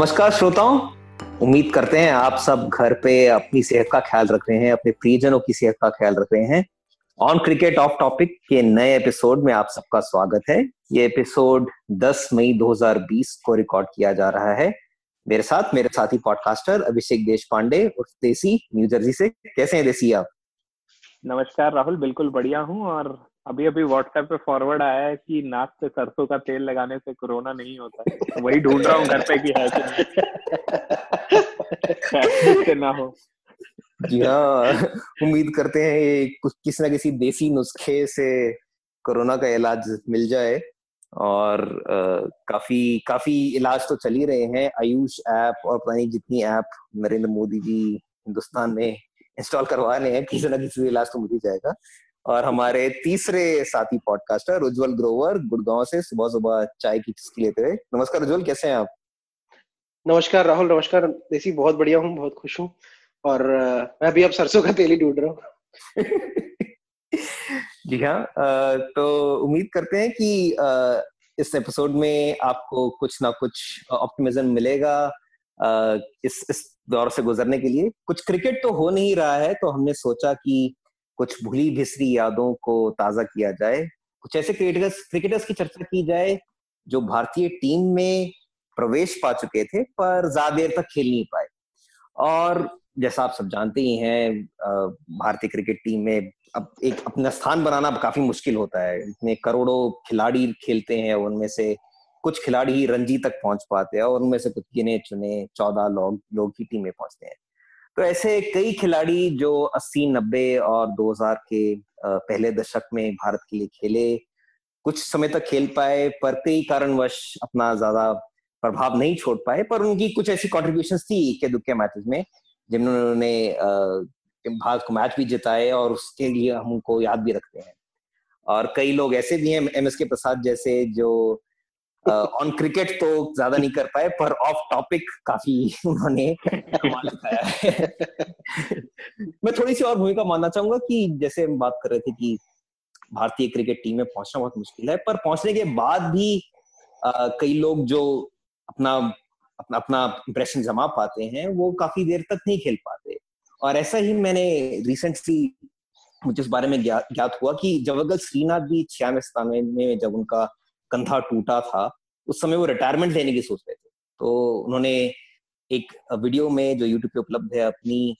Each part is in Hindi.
नमस्कार श्रोताओं। उम्मीद करते हैं आप सब घर पे अपनी सेहत का ख्याल रख रहे हैं, अपने प्रियजनों की सेहत का ख्याल रख रहे हैं। ऑन क्रिकेट ऑफ़ टॉपिक के नए एपिसोड में आप सबका स्वागत है। ये एपिसोड 10 मई 2020 को रिकॉर्ड किया जा रहा है। मेरे साथ, मेरे साथी पॉडकास्टर अभिषेक देश पांडे और देसी न्यू जर्सी से। कैसे हैं देसी आप? नमस्कार राहुल, बिल्कुल बढ़िया हूँ और अभी अभी व्हाट्सएप पे फॉरवर्ड आया है कि नाक पे सरसों का तेल लगाने से कोरोना नहीं होता तो वही ढूंढ रहा हूँ घर पे कि है कि ना हो। जी हाँ उम्मीद करते हैं ये कुछ किसी ना किसी देसी नुस्खे से कोरोना का इलाज मिल जाए। और आ, काफ़ी काफ़ी इलाज तो चल ही रहे हैं। आयुष ऐप और पता जितनी ऐप नरेंद्र मोदी जी हिंदुस्तान में इंस्टॉल करवा रहे हैं किसी ना किसी इलाज तो मिल ही जाएगा। और हमारे तीसरे साथी पॉडकास्टर उज्जवल ग्रोवर गुड़गांव से सुबह सुबह चाय की चुस्की लेते हुए। नमस्कार उज्जवल कैसे हैं आप? नमस्कार राहुल नमस्कार। देसी बहुत बढ़िया हूँ बहुत खुश हूँ। और मैं अभी अब सरसों का तेल ही ढूंढ रहा हूँ। जी हाँ तो उम्मीद करते हैं कि इस एपिसोड में आपको कुछ ना कुछ ऑप्टिमिज्म मिलेगा इस इस दौर से गुजरने के लिए। कुछ क्रिकेट तो हो नहीं रहा है तो हमने सोचा कि कुछ भूली भिसरी यादों को ताज़ा किया जाए, कुछ ऐसे क्रिकेटर्स क्रिकेटर्स की चर्चा की जाए, जो भारतीय टीम में प्रवेश पा चुके थे, पर ज़्यादा देर तक खेल नहीं पाए। और जैसा आप सब जानते ही हैं भारतीय क्रिकेट टीम में अब एक अपना स्थान बनाना काफ़ी मुश्किल होता है। इतने करोड़ों खिलाड़ी खेलते हैं उनमें से कुछ खिलाड़ी ही रणजी तक पहुँच पाते हैं, और उनमें से कुछ गिने चुने चौदह लोग लोग ही टीम में पहुँचते हैं। तो ऐसे कई खिलाड़ी जो 80 90 और 2000 के पहले दशक में भारत के लिए खेले, कुछ समय तक खेल पाए, पर कई कारणवश अपना ज़्यादा प्रभाव नहीं छोड़ पाए, पर उनकी कुछ ऐसी कॉन्ट्रीब्यूशन थी के दुखे मैचेस में, जिन्होंने भारत को मैच भी जिताए और उसके लिए हम उनको याद भी रखते हैं। और कई लोग ऐसे भी हैं एम एस के प्रसाद जैसे, जो ऑन क्रिकेट तो ज़्यादा नहीं कर पाए पर ऑफ़ टॉपिक काफ़ी उन्होंने मैं थोड़ी सी और भूमिका मानना चाहूँगा कि जैसे हम बात कर रहे थे कि भारतीय क्रिकेट टीम में पहुँचना बहुत मुश्किल है पर पहुँचने के बाद भी आ, कई लोग जो अपना अपना अपना इंप्रेशन जमा पाते हैं वो काफ़ी देर तक नहीं खेल पाते। और ऐसा ही मैंने रिसेंटली मुझे इस बारे में ज्ञात हुआ कि जवागल श्रीनाथ भी छियानवे सतानवे में जब उनका कंधा टूटा था, उस समय वो रिटायरमेंट लेने की सोच रहे थे। तो उन्होंने एक वीडियो में जो यूट्यूब पे उपलब्ध है, अपनी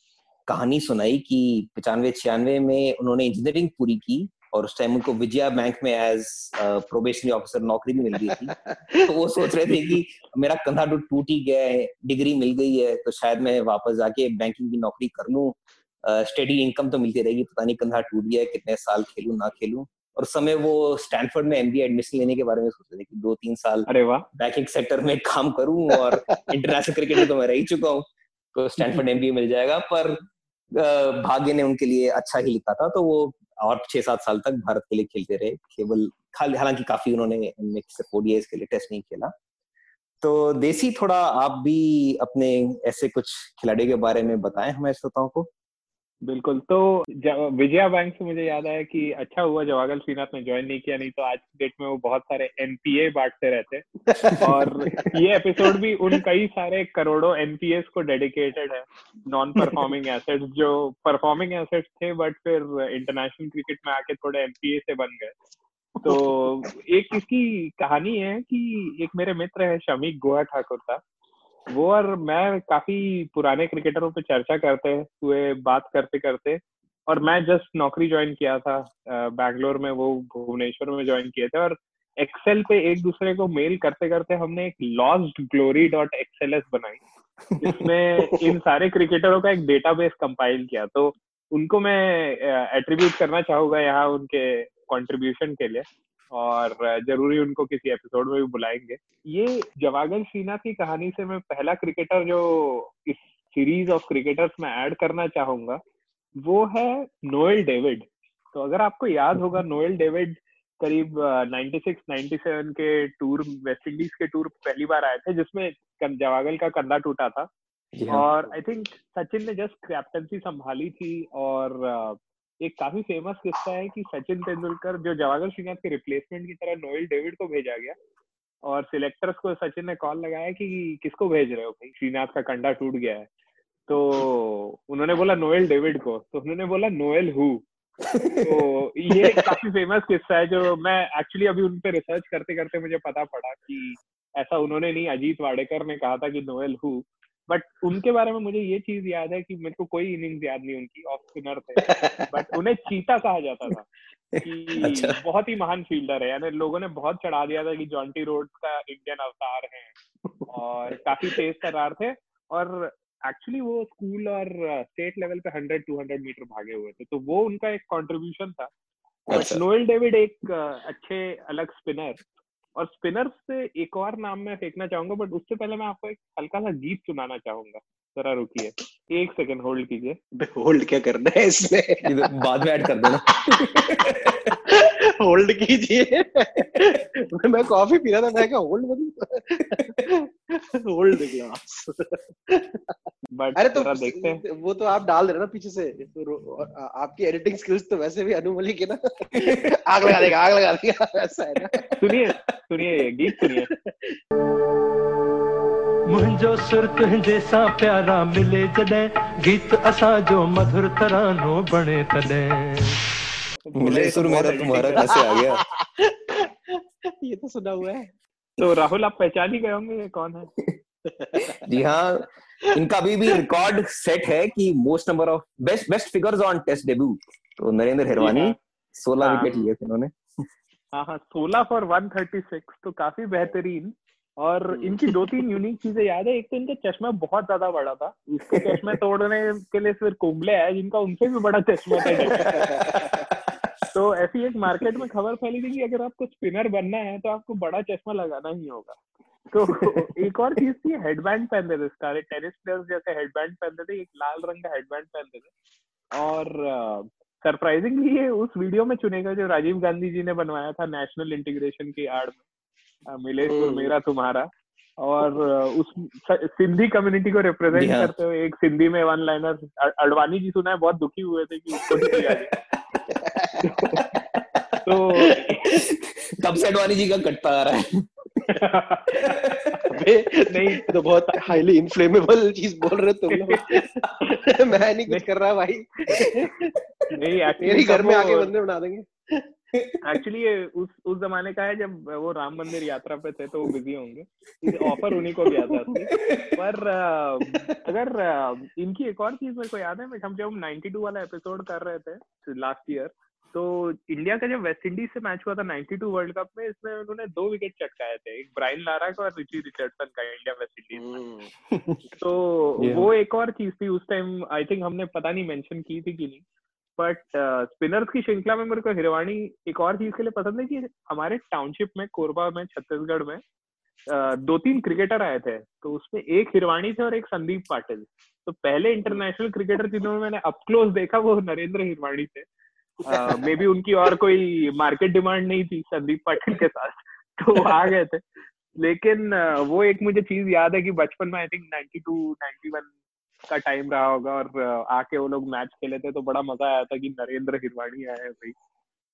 कहानी सुनाई कि पचानवे, छियानवे में उन्होंने इंजीनियरिंग पूरी की और उस टाइम उनको विजया बैंक में एज प्रोबेशनरी ऑफिसर नौकरी भी मिल गई थी। तो वो सोच रहे थे कि मेरा कंधा तो टूट ही गया है, डिग्री मिल गई है तो शायद मैं वापस जाके बैंकिंग की नौकरी कर लूँ। स्टडी इनकम तो मिलती रहेगी, पता नहीं कंधा टूट गया कितने साल खेलूं, ना खेलूं। और उस समय वो स्टैनफोर्ड में एमबीए एडमिशन लेने के बारे में सोच रहे थे कि दो तीन साल अरे वाह। बैंकिंग सेक्टर में काम करूँ और इंटरनेशनल क्रिकेट में तो मैं रह ही चुका हूँ तो स्टैनफोर्ड एमबीए मिल जाएगा। पर भाग्य ने उनके लिए अच्छा ही लिखा था तो वो और छह सात साल तक भारत के लिए खेलते रहे। केवल हालाँकि काफ़ी उन्होंने के लिए टेस्ट नहीं खेला। तो देसी थोड़ा आप भी अपने ऐसे कुछ खिलाड़ियों के बारे में बताएँ हमारे श्रोताओं को। बिल्कुल। तो विजया बैंक से मुझे याद आया कि अच्छा हुआ जवाहर श्रीनाथ ने ज्वाइन नहीं किया, नहीं तो आज की डेट में वो बहुत सारे एनपीए बांटते रहते और ये एपिसोड भी उन कई सारे करोड़ों एनपीएस को डेडिकेटेड है। नॉन परफॉर्मिंग एसेट्स जो परफॉर्मिंग एसेट्स थे बट फिर इंटरनेशनल क्रिकेट में आके थोड़े एनपीए से बन गए। तो एक इसकी कहानी है कि एक मेरे मित्र है, शमीक गोवा ठाकुर था वो और मैं काफ़ी पुराने क्रिकेटरों पे चर्चा करते हुए बात करते करते और मैं जस्ट नौकरी ज्वाइन किया था बैंगलोर में वो भुवनेश्वर में ज्वाइन किए थे और एक्सेल पे एक दूसरे को मेल करते करते हमने एक लॉस्ट ग्लोरी डॉट एक्सएल बनाई जिसमें इन सारे क्रिकेटरों का एक डेटाबेस कंपाइल किया। तो उनको मैं एट्रीब्यूट करना चाहूँगा यहाँ उनके कंट्रीब्यूशन के लिए। और ज़रूरी उनको किसी एपिसोड में भी बुलाएँगे। ये जवागल श्रीनाथ की कहानी से मैं पहला क्रिकेटर जो इस सीरीज़ ऑफ़ क्रिकेटर्स में ऐड करना चाहूँगा वो है नोएल डेविड तो अगर आपको याद होगा नोएल डेविड करीब 96 97 के टूर वेस्ट इंडीज के टूर पहली बार आए थे जिसमें जवागल का कंधा टूटा था। हाँ। और आई थिंक सचिन ने जस्ट कैप्टनसी संभाली थी और एक काफ़ी फ़ेमस किस्सा है कि सचिन तेंदुलकर, जो जवाहर श्रीनाथ के रिप्लेसमेंट की तरह नोएल डेविड को भेजा गया और सिलेक्टर्स को सचिन ने कॉल लगाया कि किसको भेज रहे हो भाई? श्रीनाथ का कंडा टूट गया है। तो उन्होंने बोला नोएल डेविड को। तो उन्होंने बोला नोएल हु तो ये काफ़ी फ़ेमस किस्सा है जो मैं एक्चुअली अभी उन पे रिसर्च करते करते मुझे पता पड़ा कि ऐसा उन्होंने नहीं, अजीत वाडेकर ने कहा था कि नोएल हु बट उनके बारे में मुझे ये चीज़ याद है कि मेरे को कोई इनिंग्स याद नहीं उनकी ऑफ़ स्पिनर थे। बट उन्हें चीता कहा जाता था कि अच्छा। बहुत ही महान फील्डर है। यानी लोगों ने बहुत चढ़ा दिया था कि जॉन्टी रोड का इंडियन अवतार है और काफ़ी तेज तरार थे और एक्चुअली वो स्कूल और स्टेट लेवल पे हंड्रेड टू हंड्रेड मीटर भागे हुए थे। तो वो उनका एक कॉन्ट्रीब्यूशन था। नोएल डेविड एक अच्छे अलग स्पिनर और स्पिनर्स से एक और नाम मैं फेंकना चाहूँगा बट उससे पहले मैं आपको एक हल्का सा गीत सुनाना चाहूँगा। जरा रुकिए। एक सेकंड होल्ड कीजिए। होल्ड क्या करना है इसमें? बाद में ऐड कर देना। होल्ड कीजिए। मैं कॉफ़ी पी रहा था मैं क्या होल्ड मतलब? होल्ड ग्लास बट अरे तो देखते हैं। वो तो आप डाल दे रहे ना पीछे से। तो आपकी एडिटिंग स्किल्स तो वैसे भी अनुमली के ना। आग लगा देगा आग लगा देगा ऐसा है ना। सुनिए सुनिए गीत सुनिए। मुंहिंजो सुर तुंहिंजे सां प्यारा मिले जॾहिं गीत असांजो मधुर तरानो बणे तॾहिं। मिले सुर मेरा तुम्हारा कैसे आ गया। ये तो सुना हुआ है। तो राहुल आप पहचान ही गए होंगे कौन है? जी हाँ इनका अभी भी रिकॉर्ड सेट है कि most number of best best figures on test debut तो नरेंद्र हिरवानी हाँ। सोलह विकेट लिए थे उन्होंने हाँ हाँ सोलह फॉर वन थर्टी सिक्स तो काफ़ी बेहतरीन। और। इनकी दो तीन यूनिक चीज़ें याद है। एक तो इनका चश्मा बहुत ज़्यादा बड़ा था। उसके चश्मे तोड़ने के लिए फिर कुंबले आया जिनका उनसे भी बड़ा चश्मा था तो ऐसी एक मार्केट में खबर फैली थी कि अगर आपको स्पिनर बनना है तो आपको बड़ा चश्मा लगाना ही होगा। तो एक और चीज़ थी हेडबैंड पहनते थे सारे। टेनिस प्लेयर्स जैसे हेडबैंड पहनते थे एक लाल रंग का हेडबैंड पहनते थे। और सरप्राइजिंगली ये उस वीडियो में चुनेगा जो राजीव गांधी जी ने बनवाया था नेशनल इंटीग्रेशन की आड़ में। मिलेशपुर हम्म। मेरा तुम्हारा। और उस सिंधी कम्युनिटी को रिप्रेजेंट। करते हुए एक सिंधी में वन लाइनर अडवाणी जी सुना है बहुत दुखी हुए थे कि उसको तो कब से अडवाणी जी का कटता आ रहा है। नहीं तो बहुत हाईली इन्फ्लेमेबल चीज़ बोल रहे तुम लोग। मैं नहीं कुछ कर रहा भाई। नहीं मेरी घर में आके बंदे बना देंगे। एक्चुअली ये उस उस जमाने का है जब वो राम मंदिर यात्रा पे थे तो वो बिज़ी होंगे। ऑफ़र उन्हीं को भी आता था पर अगर इनकी एक और चीज़ मेरे को याद है हम जब 92 वाला एपिसोड कर रहे थे लास्ट ईयर तो इंडिया का जब वेस्ट इंडीज से मैच हुआ था 92 वर्ल्ड कप में इसमें उन्होंने दो विकेट चटकाए थे एक ब्राइन लारा का और रिची रिचर्डसन का इंडिया वेस्ट इंडीज में। हम्म। तो वो एक और चीज़ थी उस टाइम आई थिंक हमने पता नहीं मेंशन की थी कि नहीं बट स्पिनर्स uh, की श्रृंखला में मेरे को हिरवाणी एक और चीज़ के लिए पसंद है कि हमारे टाउनशिप में कोरबा में छत्तीसगढ़ में uh, दो तीन क्रिकेटर आए थे तो उसमें एक हिरवाणी थे और एक संदीप पाटिल। तो पहले इंटरनेशनल क्रिकेटर जिन्होंने मैंने अप क्लोज देखा वो नरेंद्र हिरवाणी थे। मे बी उनकी और कोई मार्केट डिमांड नहीं थी संदीप पाटिल के साथ तो आ गए थे। लेकिन वो एक मुझे चीज़ याद है कि बचपन में आई थिंक 92 91 का टाइम रहा होगा और आके वो लोग मैच खेले थे तो बड़ा मज़ा आया था कि नरेंद्र हिरवाणी आए हैं भाई।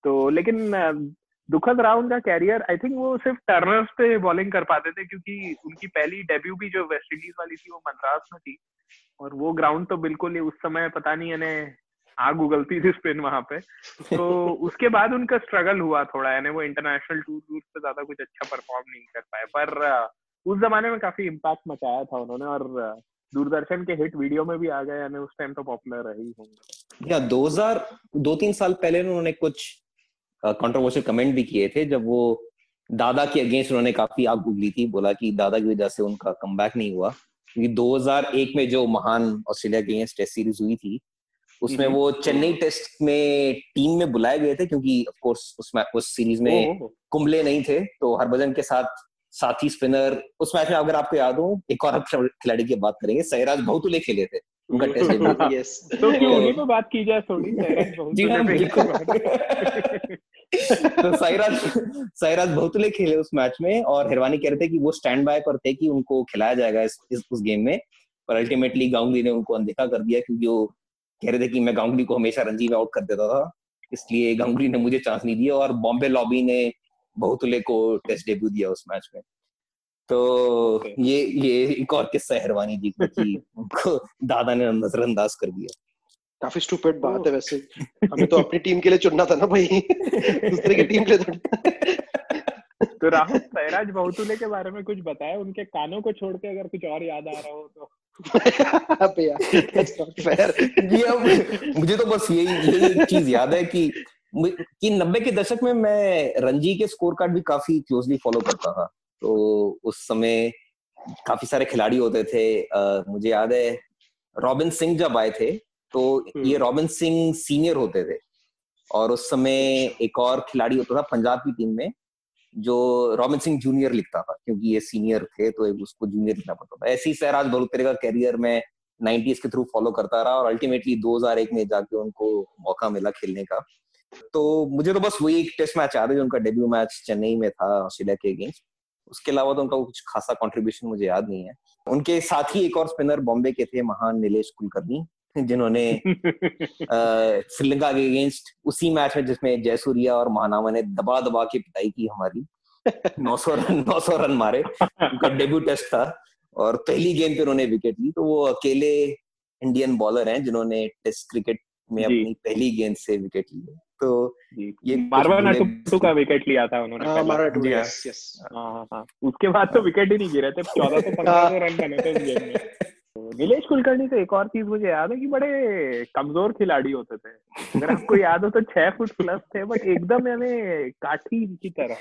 तो लेकिन दुखद रहा उनका कैरियर आई थिंक वो सिर्फ़ टर्नर्स पे बॉलिंग कर पाते थे, क्योंकि उनकी पहली डेब्यू भी जो वेस्ट इंडीज वाली थी, वो मद्रास में थी। और वो ग्राउंड तो बिल्कुल ही उस समय पता नहीं, यानी आग उगलती थी स्पिन वहाँ पे। तो उसके बाद उनका स्ट्रगल हुआ थोड़ा यानी वो इंटरनेशनल टूर टूर पे ज़्यादा कुछ अच्छा परफॉर्म नहीं कर पाए। पर उस जमाने में काफ़ी इम्पैक्ट मचाया था उन्होंने और दूरदर्शन के हिट वीडियो में भी आ गए यानी उस टाइम तो पॉपुलर रही होंगे। या 2000 दो तीन साल पहले उन्होंने कुछ कंट्रोवर्शियल कमेंट भी किए थे जब वो दादा के अगेंस्ट उन्होंने काफ़ी आग उगली थी बोला कि दादा की वजह से उनका कम नहीं हुआ। क्योंकि 2001 में जो महान ऑस्ट्रेलिया के अगेंस्ट टेस्ट सीरीज़ हुई थी उसमें वो चेन्नई टेस्ट में टीम में बुलाए गए थे क्योंकि ऑफ़ कोर्स उस उस सीरीज़ में कुंबले नहीं थे तो हरभजन के साथ साथी स्पिनर उस मैच में अगर आपको याद हो एक और खिलाड़ी की बात करेंगे सहराज बहुतुले खेले थे उनका टेस्ट यस तो क्यों उन्हीं पे बात की जाए थोड़ी जी हाँ बिल्कुल। तो साइराज साइराज बहुतुले खेले उस मैच में और हिरवानी कह रहे थे कि वो स्टैंड बाय पर थे कि उनको खिलाया जाएगा इस, इस उस गेम में पर अल्टीमेटली गांगुली ने उनको अनदेखा कर दिया क्योंकि वो कह रहे थे कि मैं गांगुली को हमेशा रणजी में आउट कर देता था इसलिए गांगुली ने मुझे चांस नहीं दिया और बॉम्बे लॉबी ने बहुतुले को टेस्ट डेब्यू दिया उस मैच में। तो ये ये एक और किस्सा है हरवानी जी का कि उनको दादा ने नजरअंदाज कर दिया। काफ़ी स्टूपिड बात है वैसे। हमें तो अपनी टीम के लिए चुनना था ना भाई। दूसरे की टीम के लिए तो राहुल सैराज बहुतुले के बारे में कुछ बताया उनके कानों को छोड़ के अगर कुछ और याद आ रहा हो तो। मुझे तो बस यही यही चीज़ याद है कि कि नब्बे के दशक में मैं रणजी के स्कोर कार्ड भी काफ़ी क्लोजली फॉलो करता था। तो उस समय काफ़ी सारे खिलाड़ी होते थे। आ, मुझे याद है रॉबिन सिंह जब आए थे तो ये हम्म। रॉबिन सिंह सीनियर होते थे। और उस समय एक और खिलाड़ी होता था पंजाब की टीम में जो रॉबिन सिंह जूनियर लिखता था, क्योंकि ये सीनियर थे तो उसको जूनियर लिखना पड़ता था। ऐसे सहराज बलुतेरे का कैरियर में नाइनटीज के थ्रू फॉलो करता रहा और अल्टीमेटली 2001 में जाके उनको मौका मिला खेलने का। तो मुझे तो बस वही एक टेस्ट मैच याद है, जो उनका डेब्यू मैच चेन्नई में था, ऑस्ट्रेलिया के अगेंस्ट उसके अलावा तो उनका कुछ खासा कंट्रीब्यूशन मुझे याद नहीं है। उनके साथ ही एक और स्पिनर बॉम्बे के थे, महान नीलेश कुलकर्णी। जिन्होंने श्रीलंका के अगेंस्ट उसी मैच में जिसमें जयसूर्या और महानामा ने दबा दबा के पिटाई की हमारी। 900 रन 900 रन मारे। उनका डेब्यू टेस्ट था और पहली गेंद पे उन्होंने विकेट ली। तो वो अकेले इंडियन बॉलर हैं जिन्होंने टेस्ट क्रिकेट में अपनी पहली गेंद से विकेट ली तो ये का विकेट लिया था उन्होंने हाँ, मारवाना यस यस हाँ। हाँ उसके बाद तो विकेट ही नहीं गिरे थे। चौदह सौ पंद्रह रन बने थे उस गेम में। नीलेश कुलकर्णी से एक और चीज़ मुझे याद है कि बड़े कमज़ोर खिलाड़ी होते थे। अगर आपको याद हो तो छह फुट प्लस थे बट एकदम यानी काठी की तरह।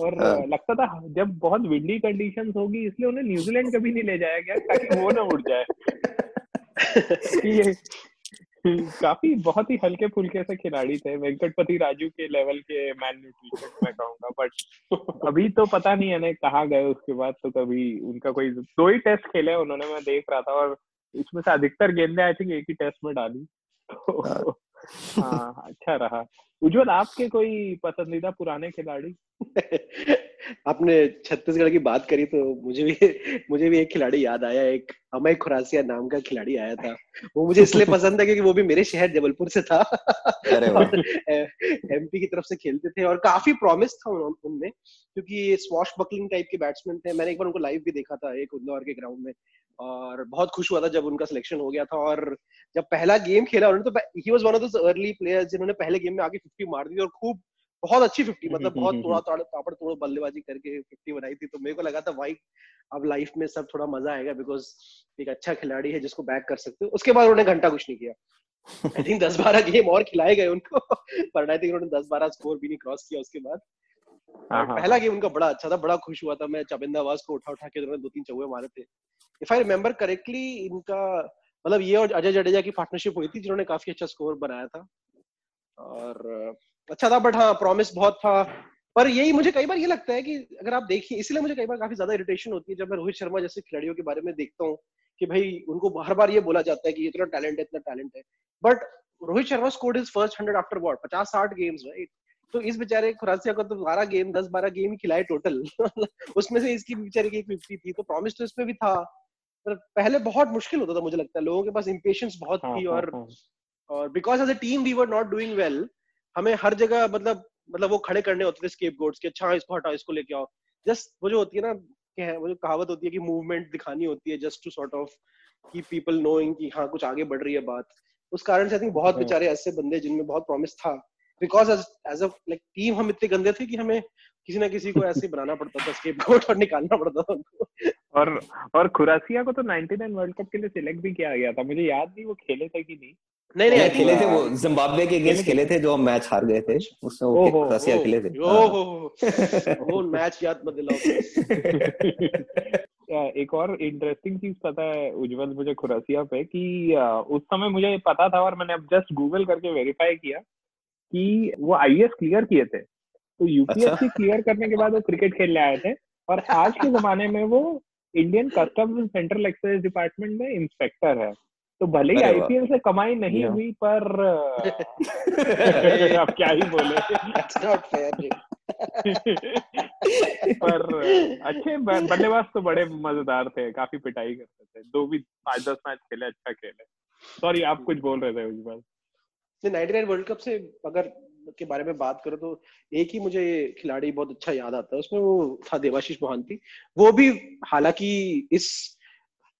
और हाँ। लगता था जब बहुत विंडी कंडीशन होगी इसलिए उन्हें न्यूजीलैंड कभी नहीं ले जाया गया ताकि वो ना उड़ जाए। काफ़ी बहुत ही हल्के फुल्के से खिलाड़ी थे। वेंकटपति राजू के लेवल के मैन न्यूट्रिशन मैं कहूँगा बट अभी तो पता नहीं है ना कहाँ गए उसके बाद तो कभी उनका कोई दो ही टेस्ट खेले उन्होंने मैं देख रहा था और इसमें से अधिकतर गेंदे आई थिंक एक ही टेस्ट में डाली। हाँ, हाँ अच्छा रहा। उज्जवल आपके कोई पसंदीदा पुराने खिलाड़ी? आपने छत्तीसगढ़ की बात करी तो मुझे भी मुझे भी एक खिलाड़ी याद आया एक अमय खुरासिया नाम का खिलाड़ी आया था। वो मुझे इसलिए पसंद है क्योंकि वो भी मेरे शहर जबलपुर से था। एमपी की तरफ़ से खेलते थे और काफ़ी प्रॉमिस था उनमें क्योंकि स्वॉश बकलिंग टाइप के बैट्समैन थे। मैंने एक बार उनको लाइव भी देखा था एक इंदौर के ग्राउंड में। और बहुत खुश हुआ था जब उनका सिलेक्शन हो गया था। और जब पहला गेम खेला उन्होंने तो he was one of those early players जिन्होंने पहले गेम में आके 50 मार दी और खूब बहुत अच्छी 50 मतलब बहुत थोड़ा ताड़ तापड़ तोड़ बल्लेबाजी करके 50 बनाई थी। तो मेरे को लगा था भाई अब लाइफ में सब थोड़ा मज़ा आएगा बिकॉज़ एक अच्छा खिलाड़ी है जिसको बैक कर सकते हो। उसके बाद उन्होंने घंटा कुछ नहीं किया। आई थिंक दस बारह गेम और खिलाए गए उनको पर आई थिंक उन्होंने दस बारह स्कोर भी नहीं क्रॉस किया उसके बाद। हाँ, हाँ, पहला गेम हाँ। उनका बड़ा अच्छा था बड़ा खुश हुआ था। मैं चबिंदा आवाज़ को उठा उठा के उन्होंने दो तीन चौके मारे थे। इफ़ आई रिमेम्बर करेक्टली इनका मतलब ये और अजय जडेजा की पार्टनरशिप हुई थी जिन्होंने काफ़ी अच्छा स्कोर बनाया था। और अच्छा था बट हाँ प्रॉमिस बहुत था। पर यही मुझे कई बार ये लगता है कि अगर आप देखिए इसलिए मुझे कई बार काफ़ी ज़्यादा इरिटेशन होती है जब मैं रोहित शर्मा जैसे खिलाड़ियों के बारे में देखता हूँ कि भाई उनको हर बार ये बोला जाता है कि इतना टैलेंट है इतना टैलेंट है। But Rohit Sharma scored is first hundred after what पचास साठ गेम्स राइट तो इस बेचारे खुरासिया को तो बारह गेम दस बारह गेम ही खिलाए टोटल उसमें से इसकी बेचारे की एक फिफ्टी थी तो प्रॉमिस तो इसमें भी था। पर पहले बहुत मुश्किल होता था मुझे लगता है। लोगों के पास इम्पेशंस बहुत हाँ, थी हाँ, और हाँ. और because as a team we were not doing well हमें हर जगह मतलब मतलब वो खड़े करने होते थे स्केप गोड्स के अच्छा इसको हटाओ इसको लेके आओ। जस्ट वो जो होती है ना है वो जो कहावत होती है कि मूवमेंट दिखानी होती है जस्ट टू सॉर्ट ऑफ़ की पीपल नोइंग कि हाँ कुछ आगे बढ़ रही है बात। उस कारण से आई थिंक बहुत बेचारे ऐसे बंदे जिनमें बहुत प्रॉमिस था। Because as a like team हम इतने गंदे थे कि हमें किसी ना किसी को ऐसे बनाना पड़ता था स्केप गोट और निकालना पड़ता था उनको। और और खुरासिया को तो 99 वर्ल्ड कप के लिए सिलेक्ट भी किया गया था। मुझे याद नहीं वो खेले थे कि नहीं। नहीं नहीं खेले थे वो जिम्बाब्वे के अगेंस्ट खेले थे जो हम मैच हार गए थे। उसमें वो खुरासिया खेले थे। वो मैच याद मत दिलाओ। एक और इंटरेस्टिंग चीज़ पता है उज्जवल मुझे खुरासिया पे कि उस समय मुझे पता था और मैंने अब जस्ट गूगल करके वेरीफाई किया कि वो आईएएस क्लियर किए थे। तो यूपीएससी अच्छा? क्लियर करने के बाद वो क्रिकेट खेलने आए थे। और आज के जमाने में वो Indian customs central excise department में इंस्पेक्टर है। तो भले ही आईपीएल से कमाई नहीं हुई पर आप क्या ही बोले। पर अच्छे बल्लेबाज तो बड़े मज़ेदार थे काफ़ी पिटाई करते थे। दो भी पाँच दस मैच खेले अच्छा खेले। सॉरी आप कुछ बोल रहे थे उस बार। नाइनटी नाइन वर्ल्ड कप से अगर के बारे में बात करो तो एक ही मुझे खिलाड़ी बहुत अच्छा याद आता है उसमें वो था देवाशीष मोहंती वो भी हालाँकि इस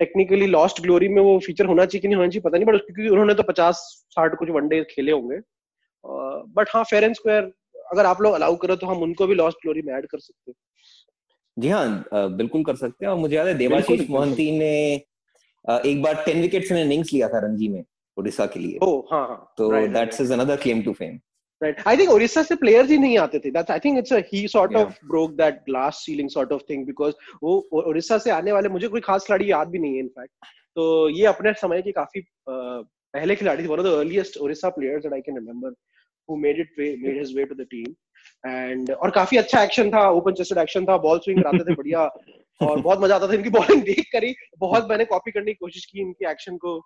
टेक्निकली लॉस्ट ग्लोरी में वो फीचर होना चाहिए कि नहीं होना चाहिए पता नहीं बट क्योंकि उन्होंने तो पचास साठ कुछ वनडे खेले होंगे। बट हाँ फेयर एंड स्क्वायर अगर आप लोग अलाउ करो तो हम उनको भी लॉस्ट ग्लोरी में ऐड कर सकते हैं। जी हाँ बिल्कुल कर सकते हैं। और मुझे याद है देवाशीष मोहंती ने एक बार टेन विकेट्स इन इनिंग्स लिया था रणजी में उड़ीसा के लिए। oh, हाँ, हाँ, तो that's is another claim to fame right i think orissa se players hi nahi aate the that's i think it's a he sort yeah. of broke that glass ceiling sort of thing because wo orissa se aane wale mujhe koi khas khiladi खिलाड़ी याद भी नहीं है इनफैक्ट तो ये अपने समय के काफ़ी uh, पहले खिलाड़ी थे one of the earliest Orissa players that I can remember who made it way, made his way to the team and और काफ़ी अच्छा एक्शन था ओपन चेस्टेड एक्शन था बॉल स्विंग कराते थे बढ़िया। और बहुत मज़ा आता था इनकी बॉलिंग देख कर ही। बहुत मैंने कॉपी करने की कोशिश की इनकी एक्शन को।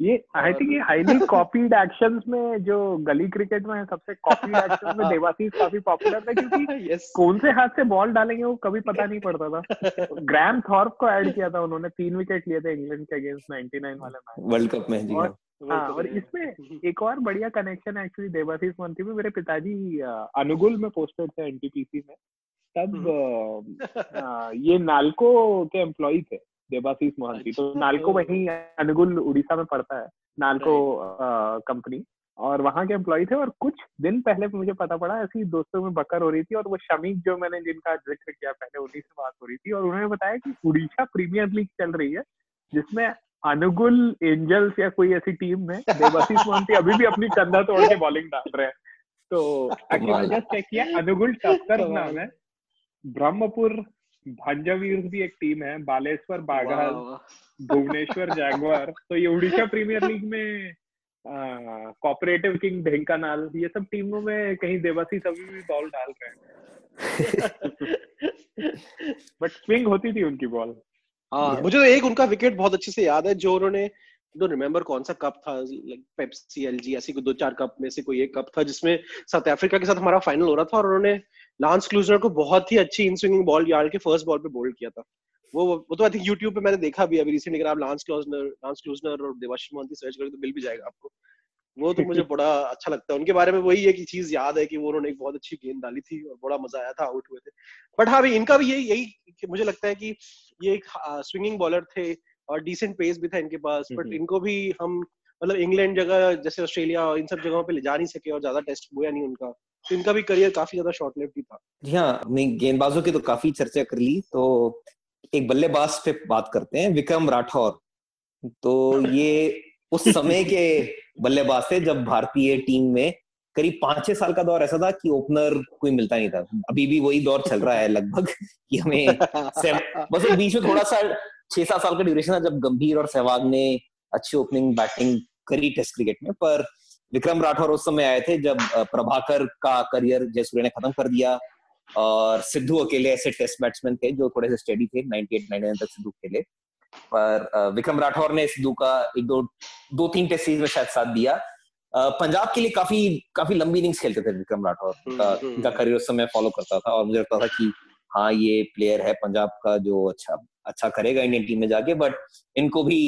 ये आई थिंक ये हाईली कॉपीड एक्शंस में जो गली क्रिकेट में सबसे कॉपीड एक्शंस में देवाशीष काफ़ी पॉपुलर था क्योंकि yes. कौन से हाथ से बॉल डालेंगे वो कभी पता नहीं पड़ता था। ग्रैम थॉर्प को ऐड किया था उन्होंने तीन विकेट लिए थे इंग्लैंड के अगेंस्ट 99 वाले मैच वर्ल्ड कप में जी और, हाँ, हाँ और इसमें एक और बढ़िया कनेक्शन है एक्चुअली देवाशीष मंत्री में। मेरे पिताजी अनुगुल में पोस्टेड थे एनटीपीसी में। तब हम्म। ये नालको के एम्प्लॉय थे देवाशीष मोहंती तो अच्छा, नालको वही अनुगुल उड़ीसा में पड़ता है नालको कंपनी और वहाँ के एम्प्लॉय थे और कुछ दिन पहले मुझे पता पड़ा ऐसी दोस्तों में बकर हो रही थी और वो शमीक जो मैंने जिनका ज़िक्र किया पहले उन्हीं से बात हो रही थी। और उन्होंने बताया कि उड़ीसा प्रीमियर लीग चल रही है जिसमें अनुगुल एंजल्स या कोई ऐसी टीम में देवाशीष मोहंती अभी भी अपनी कंधा तोड़ के बॉलिंग डाल रहे हैं। तो एक्चुअली जस्ट चेक किया अनुगुल टक्कर नाम है। ब्रह्मपुर भांजावीर भी एक टीम है बालेश्वर बाघा भुवनेश्वर जैगवार। तो ये उड़ीसा प्रीमियर लीग में कॉपरेटिव किंग ढेंकानाल ये सब टीमों में कहीं देवासी सभी भी बॉल डाल रहे हैं। बट स्विंग होती थी उनकी बॉल हाँ मुझे तो एक उनका विकेट बहुत अच्छे से याद है जो उन्होंने डोंट रिमेम्बर कौन सा कप था लाइक पेप्सी एलजी ऐसी कोई दो चार कप में से कोई एक कप था जिसमें साउथ अफ्रीका के साथ हमारा फाइनल हो रहा था और उन्होंने लांस क्लूजनर को बहुत ही अच्छी इन स्विंगिंग बॉल यार के फ़र्स्ट बॉल पे बोल्ड किया था। वो वो तो आई थिंक यूट्यूब पे मैंने देखा भी अभी रिसेंटली अगर आप लांस क्लूजनर लांस क्लूजनर और देवाशीष मोहंती सर्च करें तो मिल भी जाएगा आपको। वो तो मुझे बड़ा अच्छा लगता है। उनके बारे में वही एक चीज़ याद है कि वो उन्होंने एक बहुत अच्छी गेंद डाली थी और बड़ा मज़ा आया था आउट हुए थे। बट हाँ भाई इनका भी यही यही मुझे लगता है कि ये एक स्विंगिंग बॉलर थे और डिसेंट पेस भी था इनके पास बट इनको भी हम मतलब इंग्लैंड जगह जैसे ऑस्ट्रेलिया और इन सब जगहों पे ले जा नहीं सके और ज़्यादा टेस्ट हुआ नहीं उनका तो इनका भी करियर काफ़ी ज़्यादा शॉर्ट लिव भी था। जी हाँ हमने गेंदबाजों की तो काफ़ी चर्चा कर ली तो एक बल्लेबाज पे बात करते हैं विक्रम राठौर। तो ये उस समय के बल्लेबाज थे, जब भारतीय टीम में करीब पाँच छह साल का दौर ऐसा था कि ओपनर कोई मिलता नहीं था। अभी भी वही दौर चल रहा है लगभग कि हमें बस बीच में थोड़ा सा छह सात साल का ड्यूरेशन था जब गंभीर और सहवाग ने अच्छी ओपनिंग बैटिंग करी टेस्ट क्रिकेट में। पर विक्रम राठौर उस समय आए थे जब प्रभाकर का करियर जयसूर्य ने खत्म कर दिया और सिद्धू अकेले ऐसे टेस्ट बैट्समैन थे जो थोड़े से स्टेडी थे 98 99 तक सिद्धू खेले। पर विक्रम राठौर ने सिद्धू का एक दो दो तीन टेस्ट सीरीज़ में शायद साथ दिया पंजाब के लिए काफ़ी काफ़ी लंबी इनिंग्स खेलते थे विक्रम राठौर हम्म, का हम्म, इनका करियर हम्म। उस समय फॉलो करता था और मुझे लगता था कि हाँ ये प्लेयर है पंजाब का जो अच्छा अच्छा करेगा इंडियन टीम में जाके बट इनको भी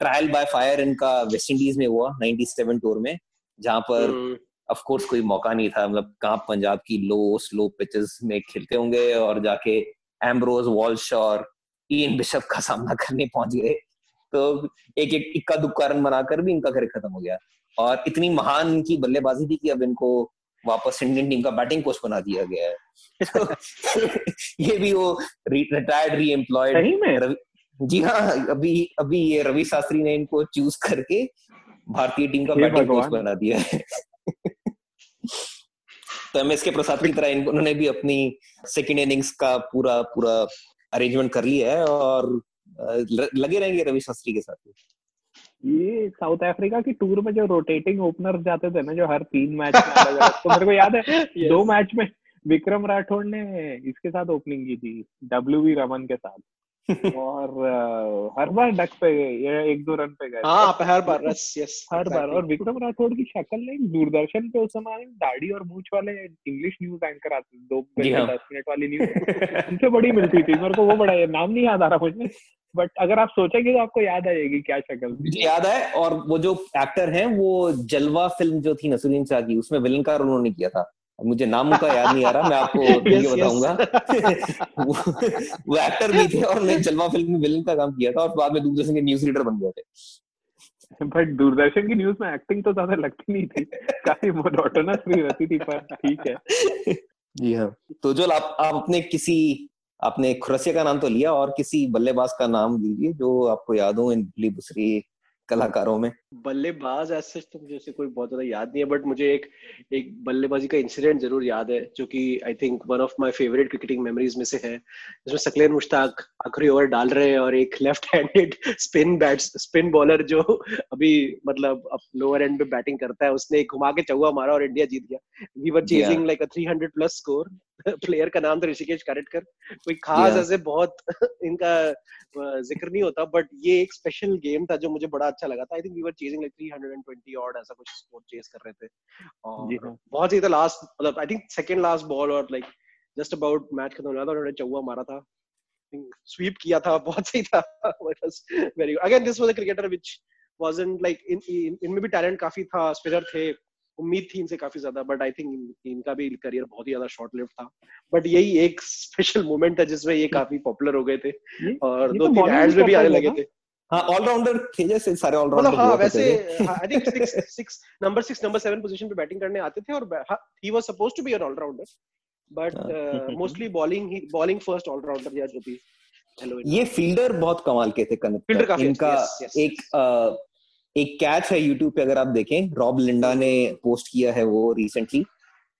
ट्रायल बाय फायर इनका वेस्ट इंडीज में हुआ 97 टूर में जहाँ पर ऑफ़ हम्म। कोर्स कोई मौका नहीं था मतलब कहाँ पंजाब की लो स्लो पिचेस में खेलते होंगे और जाके एम्ब्रोज वॉल्श और इन बिशप का सामना करने पहुँच गए। तो एक एक इक्का दुक्का रन बनाकर भी इनका घर खत्म हो गया। और इतनी महान इनकी बल्लेबाजी थी कि अब इनको वापस इंडियन टीम का बैटिंग कोच बना दिया गया है। तो ये भी वो रिटायर्ड री एम्प्लॉयड जी हाँ अभी अभी ये रवि शास्त्री ने इनको चूज़ करके भारतीय टीम का बैटिंग कोच बना दिया है। तो एम एस के प्रसाद की तरह उन्होंने भी अपनी सेकेंड इनिंग्स का पूरा पूरा अरेंजमेंट कर लिया है और लगे रहेंगे रवि शास्त्री के साथ ये साउथ अफ्रीका की टूर में जो रोटेटिंग ओपनर जाते थे ना जो हर तीन मैच में तो मेरे को याद है yes. दो मैच में विक्रम राठौड़ ने इसके साथ ओपनिंग की थी डब्ल्यू वी रमन के साथ और हर बार डक पे गए एक दो रन पे गए। हाँ हर बार यस यस हर बार और विक्रम राठौड़ की शक्ल ने दूरदर्शन पे उस समय दाढ़ी और मूछ वाले इंग्लिश न्यूज़ एंकर आते दो हाँ। दस मिनट वाली न्यूज़ उनसे बड़ी मिलती थी मेरे को वो बड़ा नाम नहीं याद आ रहा मुझे। बट अगर आप सोचेंगे तो आपको याद आएगी क्या शक्ल मुझे याद है और वो जो एक्टर हैं वो जलवा फ़िल्म जो थी नसरुद्दीन शाह की उसमें विलन का रोल उन्होंने किया था। मुझे नाम उनका याद नहीं आ रहा मैं आपको yes, बताऊँगा। वो, वो एक्टर भी थे और मैं जलवा फ़िल्म में विलन का काम किया था और बाद में दूरदर्शन के न्यूज़ रीडर बन गए थे। बट दूरदर्शन की न्यूज़ में एक्टिंग तो ज़्यादा लगती नहीं थी। काफ़ी मोनोटोनस भी रहती थी पर ठीक है। जी हाँ। तो जो आप, आप अपने किसी आपने खुरसिया का नाम तो लिया और किसी बल्लेबाज का नाम लीजिए जो आपको याद हो इन बुसरी कलाकारों में। बल्लेबाज ऐसे तो मुझे ऐसे कोई बहुत ज़्यादा याद नहीं है बट मुझे एक एक बल्लेबाजी का इंसिडेंट ज़रूर याद है जो कि I think one of my favourite cricketing memories में से है। जिसमें सकलेन मुश्ताक आखिरी ओवर डाल रहे हैं और एक left handed spin bats spin bowler जो अभी मतलब अब लोअर एंड पे बैटिंग करता है उसने घुमा के चौवा मारा और इंडिया जीत गया। We were chasing like a 300 plus score player का नाम था ऋषिकेश कारेटकर। कोई खास ऐसे yeah. बहुत इनका ज़िक्र नहीं होता बट ये एक स्पेशल गेम था जो मुझे बड़ा अच्छा लगा था। I think we were chasing like 320 odd ऐसा कुछ स्कोर चेस कर रहे थे। और हाँ। बहुत ही था लास्ट मतलब I think second last ball और लाइक जस्ट अबाउट मैच खत्म हो रहा था उन्होंने चौवा मारा था। स्वीप किया था बहुत सही था। Very again this was a cricketer which wasn't like इन इनमें भी टैलेंट काफ़ी था स्पिनर थे। उम्मीद थी इनसे काफ़ी ज़्यादा बट आई थिंक इनका भी करियर बहुत ही ज़्यादा शॉर्ट लिव था। बट यही एक स्पेशल मोमेंट था जिसमें ये काफ़ी पॉपुलर हो गए थे। और दो तो तीन एड्स में भी आने लगे थे। हाँ ऑलराउंडर थे जैसे सारे ऑलराउंडर मतलब हाँ वैसे I think 6 6 number 6 number 7 position पे बैटिंग करने आते थे और ही was supposed to be an all rounder but mostly bowling he bowling first all rounder या जो भी। ये फील्डर बहुत कमाल के थे कनक इनका एक एक कैच है यूट्यूब पे अगर आप देखें रॉब लिंडा ने पोस्ट किया है वो रिसेंटली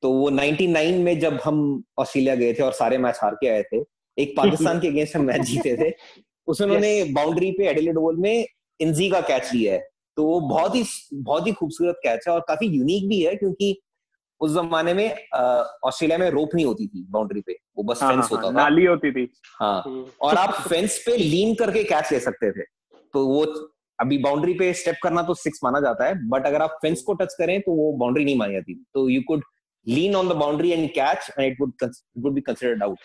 तो वो 99 में जब हम ऑस्ट्रेलिया गए थे और सारे मैच हार के आए थे एक पाकिस्तान के अगेंस्ट हम मैच जीते थे उन्होंने बाउंड्री पे एडिलेड ओवल में इंजी का कैच लिया है। तो वो बहुत ही बहुत ही खूबसूरत कैच है और काफ़ी यूनिक भी है क्योंकि उस जमाने में ऑस्ट्रेलिया में रोप नहीं होती थी बाउंड्री पे। वो बस हाँ, फेंस हाँ, होता हाँ, था। नाली होती थी। हाँ। हम्म। और आप फेंस पे लीन करके कैच ले सकते थे। तो वो अभी बाउंड्री पे स्टेप करना तो सिक्स माना जाता है बट अगर आप फेंस को टच करें तो वो बाउंड्री नहीं मानी जाती। तो you could lean on the boundary and catch and it would would be considered out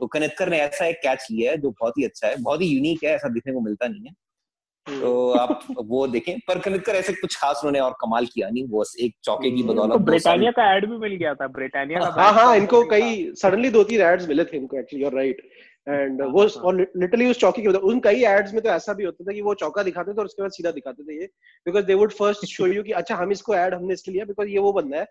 तो कनेक्टर ने ऐसा एक कैच लिया है जो बहुत ही अच्छा है बहुत ही यूनिक है ऐसा दिखने को मिलता नहीं है। तो आप वो देखें पर कनेक्टर ऐसे कुछ खास उन्होंने और कमाल किया नहीं वो एक चौके की हम्म, बदौलत ब्रिटानिया का एड भी मिल गया था ब्रिटानिया का हाँ हाँ इनको कई सडनली दो तीन एड्स मिले थे इनको एक्चुअली यूर राइट एंड हाँ, वो हाँ, और लिटरली उस चौकी की उन कई एड्स में तो ऐसा भी होता था कि वो चौका दिखाते थे और उसके बाद सीधा दिखाते थे ये because they would first show you कि अच्छा हम इसको ऐड हमने इसके लिया बिकॉज़ ये वो बंदा है।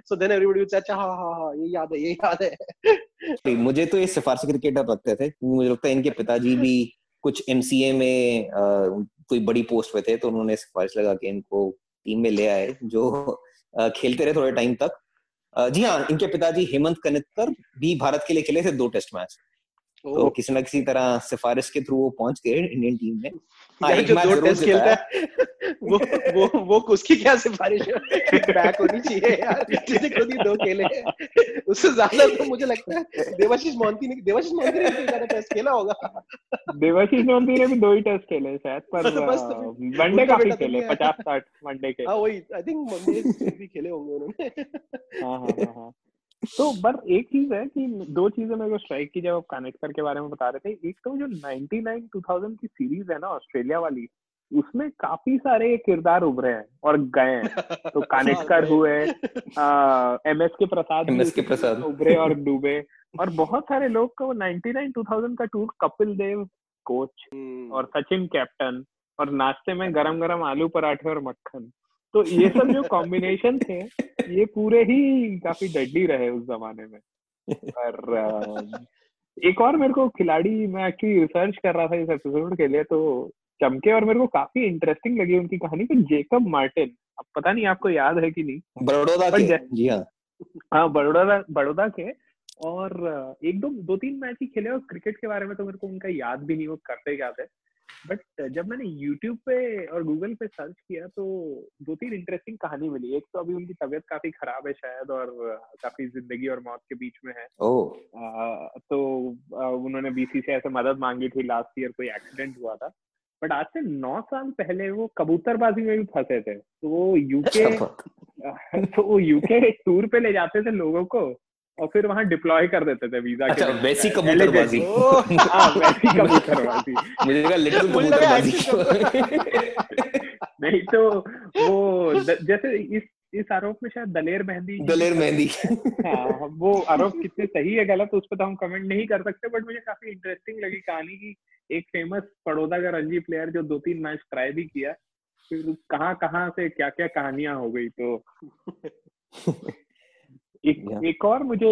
So then everybody would say अच्छा हाँ हाँ हाँ ये याद है ये याद है। मुझे तो ये सिफारशी क्रिकेटर लगते थे मुझे लगता है इनके पिताजी भी कुछ एमसीए में कोई बड़ी पोस्ट पे थे तो उन्होंने सिफारिश लगा के इनको टीम में ले आए जो खेलते रहे थोड़े टाइम तक। जी हाँ इनके पिताजी हेमंत कनित्कर भी भारत के लिए खेले थे दो टेस्ट मैच तो किसी ना किसी तरह सिफारिश के थ्रू वो पहुँच गए इंडियन टीम में। हाँ, जो दो टेस्ट खेलता है वो वो वो उसकी क्या सिफारिश है? बैक होनी चाहिए यार जिसने खुद ही दो खेले। उससे ज़्यादा तो मुझे लगता है देवाशीष मोहंती ने देवाशीष मोहंती ने भी ज़्यादा टेस्ट खेला होगा। देवाशीष मोहंती ने भी दो ही टेस्ट खेले शायद पर वनडे काफ़ी खेले 50 60 वनडे के। हाँ वही आई थिंक वनडे भी खेले होंगे उन्होंने। हाँ हाँ हाँ। तो पर एक चीज़ है कि दो चीज़ें मेरे को स्ट्राइक की जब आप कनेक्टर के बारे में बता रहे थे एक तो जो 99 2000 की सीरीज़ है ना ऑस्ट्रेलिया वाली उसमें काफ़ी सारे किरदार उभरे हैं और गए हैं। तो कानेटकर हुए एम एस के प्रसाद एम के प्रसाद। उभरे और डूबे। और बहुत सारे लोग को 99 2000 का टूर कपिल देव कोच हम्म। और सचिन कैप्टन और नाश्ते में गरम गरम आलू पराठे और मक्खन। तो ये सब जो कॉम्बिनेशन थे ये पूरे ही काफ़ी डडली रहे उस जमाने में। पर एक और मेरे को खिलाड़ी मैं एक्चुअली रिसर्च कर रहा था इस एपिसोड के लिए तो चमके और मेरे को काफ़ी इंटरेस्टिंग लगी उनकी कहानी तो जेकब मार्टिन अब पता नहीं आपको याद है कि नहीं बड़ौदा के जी हाँ। हाँ बड़ौदा बड़ौदा के और एक दो दो तीन मैच ही खेले और क्रिकेट के बारे में तो मेरे को उनका याद भी नहीं वो करते याद है बट जब मैंने यूट्यूब पे और गूगल पे सर्च किया तो दो तीन इंटरेस्टिंग कहानी मिली। एक तो अभी उनकी तबीयत काफ़ी खराब है शायद और काफ़ी ज़िंदगी और मौत के बीच में है। oh. आ, तो आ, उन्होंने बीसी से ऐसे मदद मांगी थी लास्ट ईयर कोई एक्सीडेंट हुआ था। बट आज से नौ साल पहले वो कबूतरबाजी में भी फंसे थे। तो वो यूके अच्छा, तो वो यूके टूर पे ले जाते थे लोगों को। और फिर वहाँ डिप्लॉय कर देते थे वीज़ा अच्छा, के वैसी कबूतरबाजी। हाँ वैसी कबूतरबाजी। मुझे लगा लिटिल कबूतरबाजी। नहीं तो वो जैसे इस इस आरोप में शायद दलेर मेहंदी दलेर मेहंदी। हाँ वो आरोप कितने सही है गलत उस पर तो हम कमेंट नहीं कर सकते बट मुझे काफ़ी इंटरेस्टिंग लगी कहानी की। एक फ़ेमस पड़ोदा का रणजी प्लेयर जो दो तीन मैच ट्राई भी किया फिर कहाँ कहाँ से क्या क्या कहानियाँ हो गई तो। एक एक और मुझे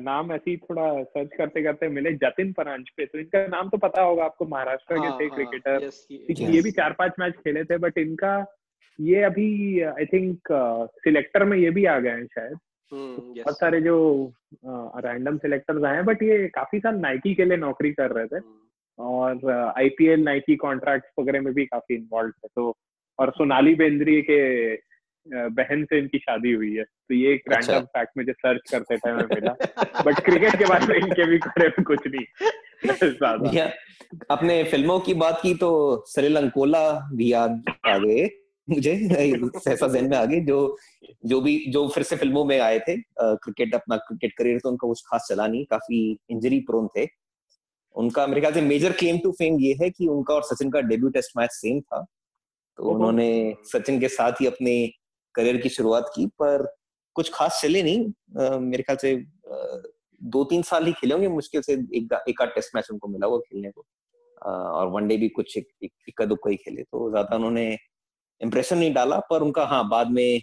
नाम ऐसे ही थोड़ा सर्च करते करते मिले जतिन परांज पे। तो इनका नाम तो पता होगा आपको महाराष्ट्र के हाँ, थे क्रिकेटर हाँ, ये भी चार पाँच मैच खेले थे बट इनका ये अभी आई थिंक सिलेक्टर में ये भी आ गए हैं शायद। हम्म, बहुत सारे जो रैंडम सिलेक्टर्स आए हैं बट ये काफ़ी साल नाइकी के लिए नौकरी कर रहे थे। हम्म। और आईपीएल नाइकी कॉन्ट्रैक्ट वगैरह में भी काफ़ी इन्वॉल्व थे। तो और सोनाली बेंद्री के बहन से इनकी शादी हुई है। तो ये एक रैंडम अच्छा। फैक्ट मुझे सर्च करते टाइम मिला बट क्रिकेट के बारे में इनके भी में कुछ नहीं। अपने फ़िल्मों की बात की तो सरिल अंकोला भी याद आ गए मुझे। ऐसा जहन में आ गई जो जो भी जो फिर से फ़िल्मों में आए थे क्रिकेट अपना क्रिकेट करियर तो उनका कुछ खास चला नहीं। काफ़ी इंजरी प्रोन थे। उनका मेरे ख्याल से मेजर क्लेम टू फेम ये है कि उनका और सचिन का डेब्यू टेस्ट मैच सेम था। तो उन्होंने सचिन के साथ ही अपने करियर की शुरुआत की पर कुछ खास चले नहीं। मेरे ख्याल से दो तीन साल ही खेले होंगे मुश्किल से एक एक आध टेस्ट मैच उनको मिला हुआ खेलने को। और वनडे भी कुछ एक, एक, इक्का दुक्का ही खेले तो ज़्यादा उन्होंने इम्प्रेशन नहीं डाला पर उनका हाँ बाद में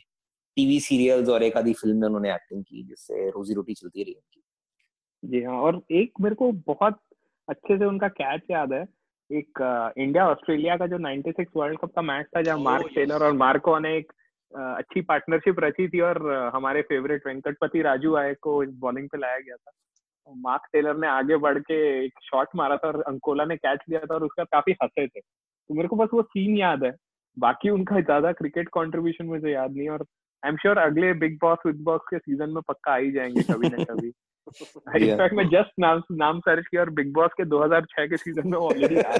टीवी सीरियल्स और एक आधी फ़िल्म में उन्होंने एक्टिंग की जिससे रोजी रोटी चलती रही उनकी। जी हाँ और एक मेरे को बहुत अच्छे से उनका कैच याद है। एक इंडिया ऑस्ट्रेलिया का जो 96 वर्ल्ड कप का मैच था जहाँ मार्क टेलर और मार्को ने एक अच्छी पार्टनरशिप रची थी और हमारे फेवरेट वेंकटपति राजू आए को बॉलिंग पे लाया गया था। मार्क टेलर ने आगे बढ़ के एक शॉट मारा था और अंकोला ने कैच लिया था और उसका काफ़ी हंसे थे। तो मेरे को बस वो सीन याद है। बाकी उनका ज़्यादा क्रिकेट कंट्रीब्यूशन मुझे याद नहीं और आई एम श्योर अगले बिग बॉस बिग बॉस के सीज़न में पक्का आ ही जाएँगे कभी ना कभी। इनफैक्ट मैं जस्ट नाम नाम सर्च किया और बिग बॉस के 2006 के सीज़न में ऑलरेडी आ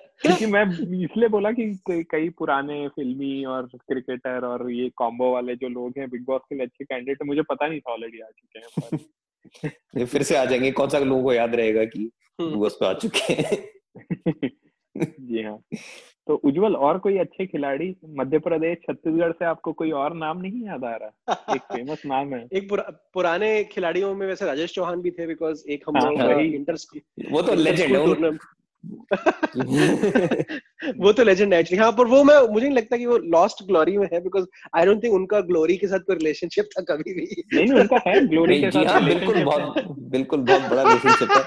क्योंकि मैं इसलिए बोला कि कई पुराने फिल्मी और क्रिकेटर और ये कॉम्बो वाले जो लोग हैं बिग बॉस के लिए अच्छे कैंडिडेट मुझे पता नहीं था ऑलरेडी आ चुके हैं ये फिर से आ जाएँगे। कौन सा लोगों को याद रहेगा कि बिग बॉस पे आ चुके हैं? जी हाँ। तो उज्जवल और कोई अच्छे खिलाड़ी? मध्य प्रदेश छत्तीसगढ़ से आपको कोई और नाम नहीं याद आ रहा? एक फ़ेमस नाम है। एक पुरा, पुराने खिलाड़ियों में वैसे राजेश चौहान भी थे बिकॉज़ एक हम हाँ, लोग इंटर वो तो लेजेंड है वो तो लेजेंड एक्चुअली हाँ पर वो मैं मुझे नहीं लगता कि वो लॉस्ट ग्लोरी में है बिकॉज़ आई डोंट थिंक उनका ग्लोरी के साथ कोई रिलेशनशिप था कभी भी। नहीं नहीं उनका है ग्लोरी के साथ हाँ, बिल्कुल बहुत बिल्कुल बहुत बड़ा रिलेशनशिप है।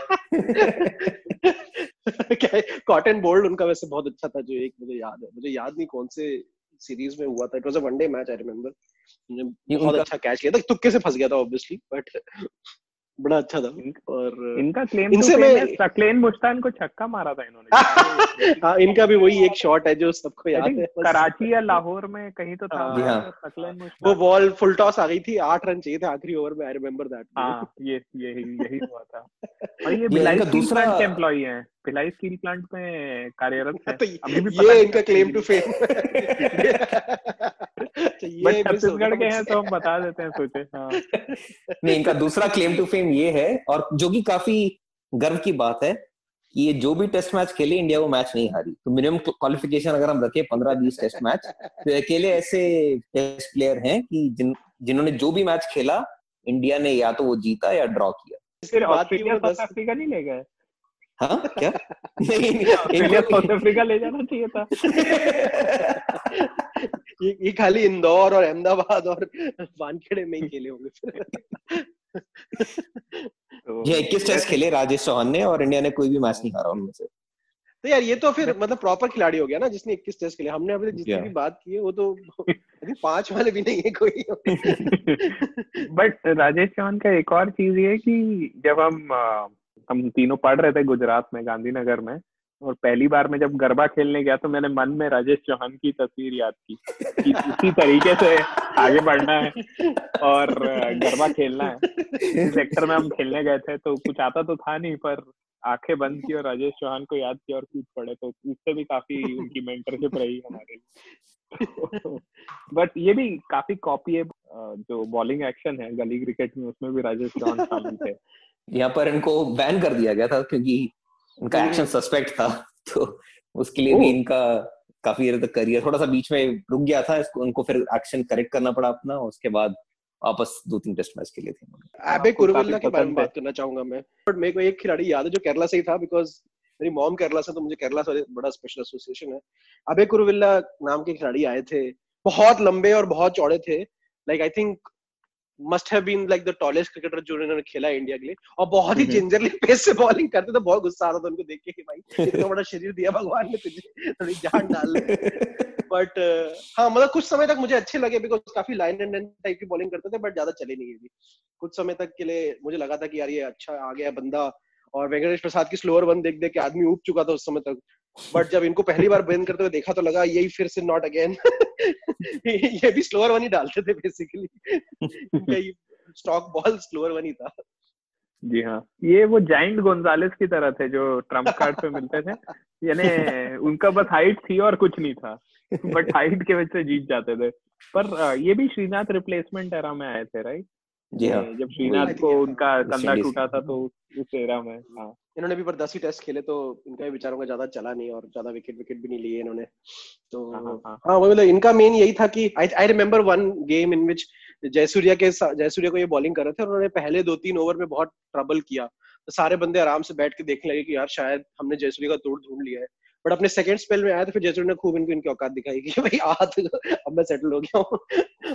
क्या कॉटन बोल्ड उनका वैसे बहुत अच्छा था जो एक मुझे याद है। मुझे याद नहीं कौन से सीरीज़ में हुआ था। It was a one day match I remember बहुत अच्छा कैच किया था। तुक्के से फंस गया था ऑब्वियसली बट बड़ा अच्छा था। और इनका क्लेम इनसे मैं सकलेन मुश्तान को छक्का मारा था इन्होंने। हाँ इनका भी वही एक शॉट है जो सबको याद है कराची या लाहौर में कहीं तो था। हाँ, सकलेन वो बॉल फुल टॉस आ गई थी आठ रन चाहिए थे आखिरी ओवर में आई रिमेम्बर दैट हाँ ये यही यही हुआ था। और ये दूसरा एम्प्लॉय है। भिलाई स्टील प्लांट में कार्यरत है। तो अभी भी ये इनका claim to fame but Chhattisgarh के हैं तो हम बता देते हैं सोचे हाँ। नहीं इनका दूसरा क्लेम टू फेम ये है और जो कि काफ़ी गर्व की बात है कि ये जो भी टेस्ट मैच खेले इंडिया वो मैच नहीं हारी। तो मिनिमम क्वालिफिकेशन अगर हम रखे पंद्रह बीस टेस्ट मैच तो अकेले ऐसे टेस्ट प्लेयर हैं कि जिन जिन्होंने जो भी मैच खेला इंडिया ने या तो वो जीता या ड्रॉ किया। फिर ऑस्ट्रेलिया साउथ अफ्रीका नहीं ले गए? हाँ क्या? नहीं इंडिया साउथ अफ्रीका ले जाना चाहिए था? ये, ये खाली इंदौर और अहमदाबाद और वानखेड़े में ही खेले होंगे तो ये इक्कीस टेस्ट खेले राजेश चौहान ने और इंडिया ने कोई भी मैच नहीं हारा उनमें से। तो यार ये तो फिर मतलब प्रॉपर खिलाड़ी हो गया ना जिसने 21 टेस्ट खेले। हमने अभी जितनी भी बात की है वो तो अभी पाँच वाले भी नहीं है कोई। बट राजेश चौहान का एक और चीज़ ये है कि जब हम हम तीनों पढ़ रहे थे गुजरात में, गांधीनगर में, और पहली बार मैं जब गरबा खेलने गया तो मैंने मन में राजेश चौहान की तस्वीर याद की कि उसी तरीके से आगे बढ़ना है और गरबा खेलना है। सेक्टर में हम खेलने गए थे तो कुछ आता तो था नहीं, पर आँखें बंद की और राजेश चौहान को याद किया और कूद पड़े तो उससे भी काफ़ी उनकी मेंटरशिप रही हमारे लिए। बट ये भी काफ़ी कॉपी है जो बॉलिंग एक्शन है, गली क्रिकेट में, उसमें भी राजेश चौहान शामिल थे। यहाँ पर इनको बैन कर दिया गया था क्योंकि इनका एक्शन सस्पेक्ट था तो उसके लिए भी इनका काफ़ी देर तक करियर थोड़ा सा बीच में रुक गया था इसको उनको फिर एक्शन करेक्ट करना पड़ा अपना उसके बाद वापस दो तीन टेस्ट मैच के लिए थे एबे कुरुविल्ला के बारे में बात करना चाहूँगा मैं बट मेरे को एक खिलाड़ी याद है जो केरला से ही था बिकॉज़ मेरी मॉम केरला से तो मुझे केरला से बड़ा स्पेशल एसोसिएशन है। अबे कुरुविल्ला नाम के खिलाड़ी आए थे बहुत लंबे और बहुत चौड़े थे like I think must have been like the tallest cricketer जो उन्होंने खेला इंडिया के लिए। और बहुत ही जिंजरली पेस से बॉलिंग करते थे बहुत गुस्सा आ रहा था उनको देख के कि भाई इतना बड़ा शरीर दिया भगवान ने तुझे थोड़ी जान डाल ले। बट uh, हाँ मतलब कुछ समय तक मुझे अच्छे लगे बिकॉज़ काफ़ी लाइन एंड एंड टाइप की बॉलिंग करते थे बट ज़्यादा चले नहीं भी कुछ समय तक के लिए मुझे लगा था कि यार ये अच्छा आ गया बंदा और वेंकटेश प्रसाद की स्लोअर वन देख देख के आदमी उब चुका था उस समय तक। बट जब इनको पहली बार बेन करते हुए देखा तो लगा यही फिर से नॉट अगेन ये भी स्लोअर वन ही डालते थे basically stock ball slower one ही था। जी हाँ। ये वो जाइंट गोंजालेस की तरह थे जो ट्रंप कार्ड पे मिलते थे। यानी उनका बस हाइट थी और कुछ नहीं था। बट हाइट के वजह से जीत जाते थे। पर ये भी श्रीनाथ रिप्लेसमेंट एरा में आए थे राइट जी हाँ जब श्रीनाथ को उनका कंधा टूटा था तो उस एरा में हाँ। इन्होंने भी पर दस ही टेस्ट खेले तो इनका भी बेचारों का ज़्यादा चला नहीं और ज़्यादा विकेट विकेट भी नहीं लिए इन्होंने। तो हाँ हाँ, हाँ, हाँ वो मतलब इनका मेन यही था कि I I remember one game in which Jayasuriya के जयसूर्या को ये बॉलिंग कर रहे थे और उन्होंने पहले दो तीन ओवर में बहुत ट्रबल किया। तो सारे बंदे आराम से बैठ के देखने लगे कि यार शायद हमने जयसूर्या का तोड़ ढूंढ लिया है। बट अपने सेकंड स्पेल में आया तो फिर जयसूर्या ने खूब इनको इनकी औकात दिखाई कि भाई आ तो अब मैं सेटल हो गया हूँ।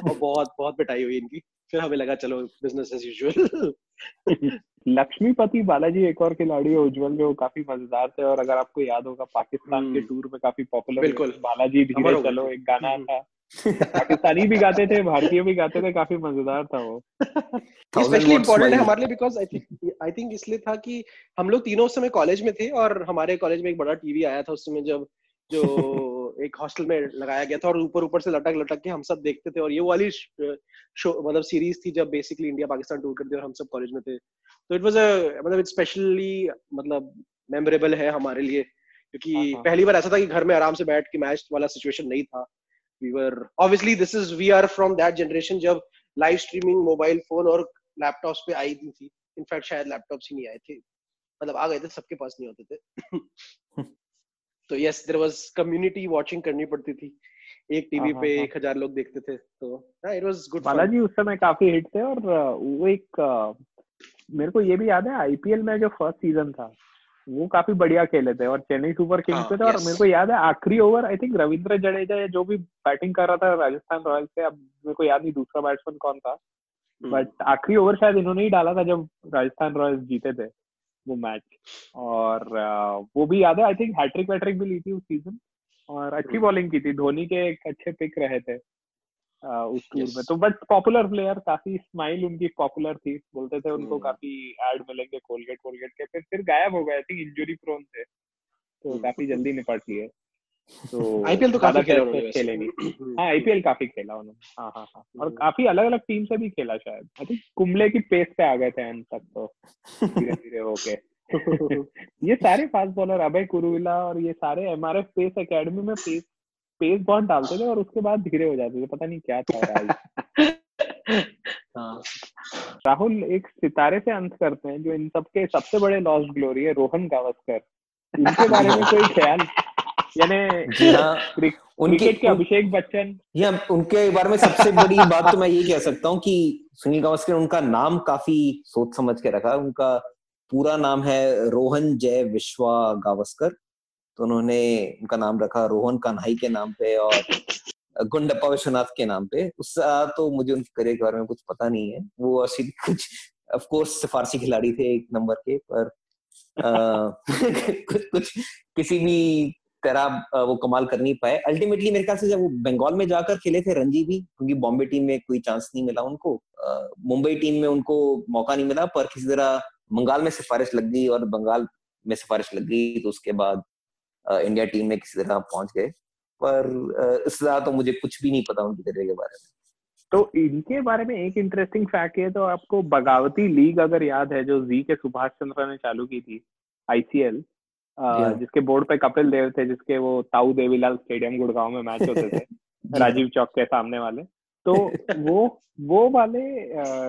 और बहुत बहुत पिटाई हुई इनकी। फिर हमें लगा चलो business as usual Lakshmipathy Balaji एक और खिलाड़ी है उज्जवल जो काफ़ी मज़ेदार थे और अगर आपको याद होगा पाकिस्तान के टूर हम्म। में काफ़ी पॉपुलर बिल्कुल। बालाजी धीरे चलो एक गाना हम्म। था। पाकिस्तानी भी गाते थे भारतीय भी गाते थे काफ़ी मज़ेदार था वो। स्पेशली इम्पोर्टेंट है हमारे लिए because I think I think इसलिए था कि हम लोग तीनों उस समय कॉलेज में थे और हमारे कॉलेज में एक बड़ा टीवी आया था उस समय जब जो एक हॉस्टल में लगाया गया था और ऊपर ऊपर से लटक लटक के हम सब देखते थे और ये वाली शो मतलब सीरीज़ थी जब बेसिकली इंडिया पाकिस्तान टूर करते और हम सब कॉलेज में थे। तो इट वाज अ मतलब इट स्पेशली मतलब मेमोरेबल है हमारे लिए क्योंकि हाँ, हाँ। पहली बार ऐसा था कि घर में आराम से बैठ के मैच वाला सिचुएशन नहीं था। We were obviously this is we are from that generation जब लाइव स्ट्रीमिंग मोबाइल फ़ोन और लैपटॉप्स पे आई थी। इनफैक्ट शायद लैपटॉप्स ही नहीं आए थे। मतलब आ गए थे सबके पास नहीं होते थे। तो yes there was community watching करनी पड़ती थी। एक टीवी हाँ, पे हाँ, एक हज़ार लोग देखते थे। तो इट वाज गुड बालाजी उस समय काफ़ी हिट थे और वो एक मेरे को ये भी याद है आईपीएल में जो फ़र्स्ट सीज़न था वो काफ़ी बढ़िया खेले थे और चेन्नई सुपर किंग्स हाँ, पे थे और मेरे को याद है आखिरी over I think Ravindra Jadeja या जो भी बैटिंग कर रहा था राजस्थान रॉयल्स से अब मेरे को याद नहीं दूसरा बैट्समैन कौन था। But hmm. आखिरी ओवर शायद इन्होंने ही डाला था जब राजस्थान रॉयल्स जीते थे वो मैच और वो भी याद है आई थिंक हैट्रिक वैट्रिक भी ली थी उस सीज़न और अच्छी बॉलिंग हम्म। की थी धोनी के एक अच्छे पिक रहे थे। उस टूर में। तो बट पॉपुलर प्लेयर काफ़ी स्माइल उनकी पॉपुलर थी। बोलते थे उनको hmm. काफ़ी एड मिलेंगे कोलगेट कोलगेट के। फिर फिर गायब हो गए थे इंजरी प्रोन थे। तो hmm. काफ़ी जल्दी निपट लिए। तो आईपीएल तो काफ़ी खेला उन्होंने खेले हाँ आईपीएल काफ़ी खेला उन्होंने। हाँ हाँ हाँ। और hmm. काफ़ी अलग अलग टीम से भी खेला शायद। आई थिंक कुंबले की पेस पे आ गए थे एंड तक तो। धीरे धीरे होके। ये सारे फास्ट बॉलर अभय कुरुविला और ये सारे एमआरएफ पेस एकेडमी में पेस पेस बहुत डालते थे और उसके बाद धीरे हो जाते थे पता नहीं क्या था हाँ। राहुल एक सितारे से अंत करते हैं जो इन सबके सबसे बड़े लॉस्ट ग्लोरी है रोहन गावस्कर। उनके बारे में कोई ख्याल? यानी हाँ, उनके के अभिषेक बच्चन। या उनके बारे में सबसे बड़ी बात तो मैं ये कह सकता हूँ कि सुनील गावस्कर उनका नाम काफ़ी सोच समझ के रखा उनका पूरा नाम है रोहन जय विश्वा गावस्कर। तो उन्होंने उनका नाम रखा रोहन कान्हाई के नाम पे और गुंडप्पा विश्वनाथ के नाम पे। उससे तो मुझे उनके करियर के बारे में कुछ पता नहीं है। वो ऐसी कुछ ऑफ़ कोर्स फारसी खिलाड़ी थे एक नंबर के पर आ, कुछ कुछ किसी भी तरह वो कमाल कर नहीं पाए। अल्टीमेटली मेरे ख्याल से जब वो बंगाल में जाकर खेले थे रणजी भी क्योंकि बॉम्बे टीम में कोई चांस नहीं मिला उनको मुंबई टीम में उनको मौका नहीं मिला पर किसी तरह बंगाल में सिफारिश लग गई और बंगाल में सिफारिश लग गई तो उसके बाद इंडिया टीम में किसी तरह पहुँच गए। पर इससे ज़्यादा तो मुझे कुछ भी नहीं पता उनकी करियर के बारे में। तो इनके बारे में एक इंटरेस्टिंग फैक्ट है तो आपको बगावती लीग अगर याद है जो जी के सुभाष चंद्र ने चालू की थी आईसीएल जिसके बोर्ड पे कपिल देव थे जिसके वो ताऊ देवीलाल स्टेडियम गुड़गांव में मैच होते थे राजीव चौक के सामने वाले। तो वो वो वाले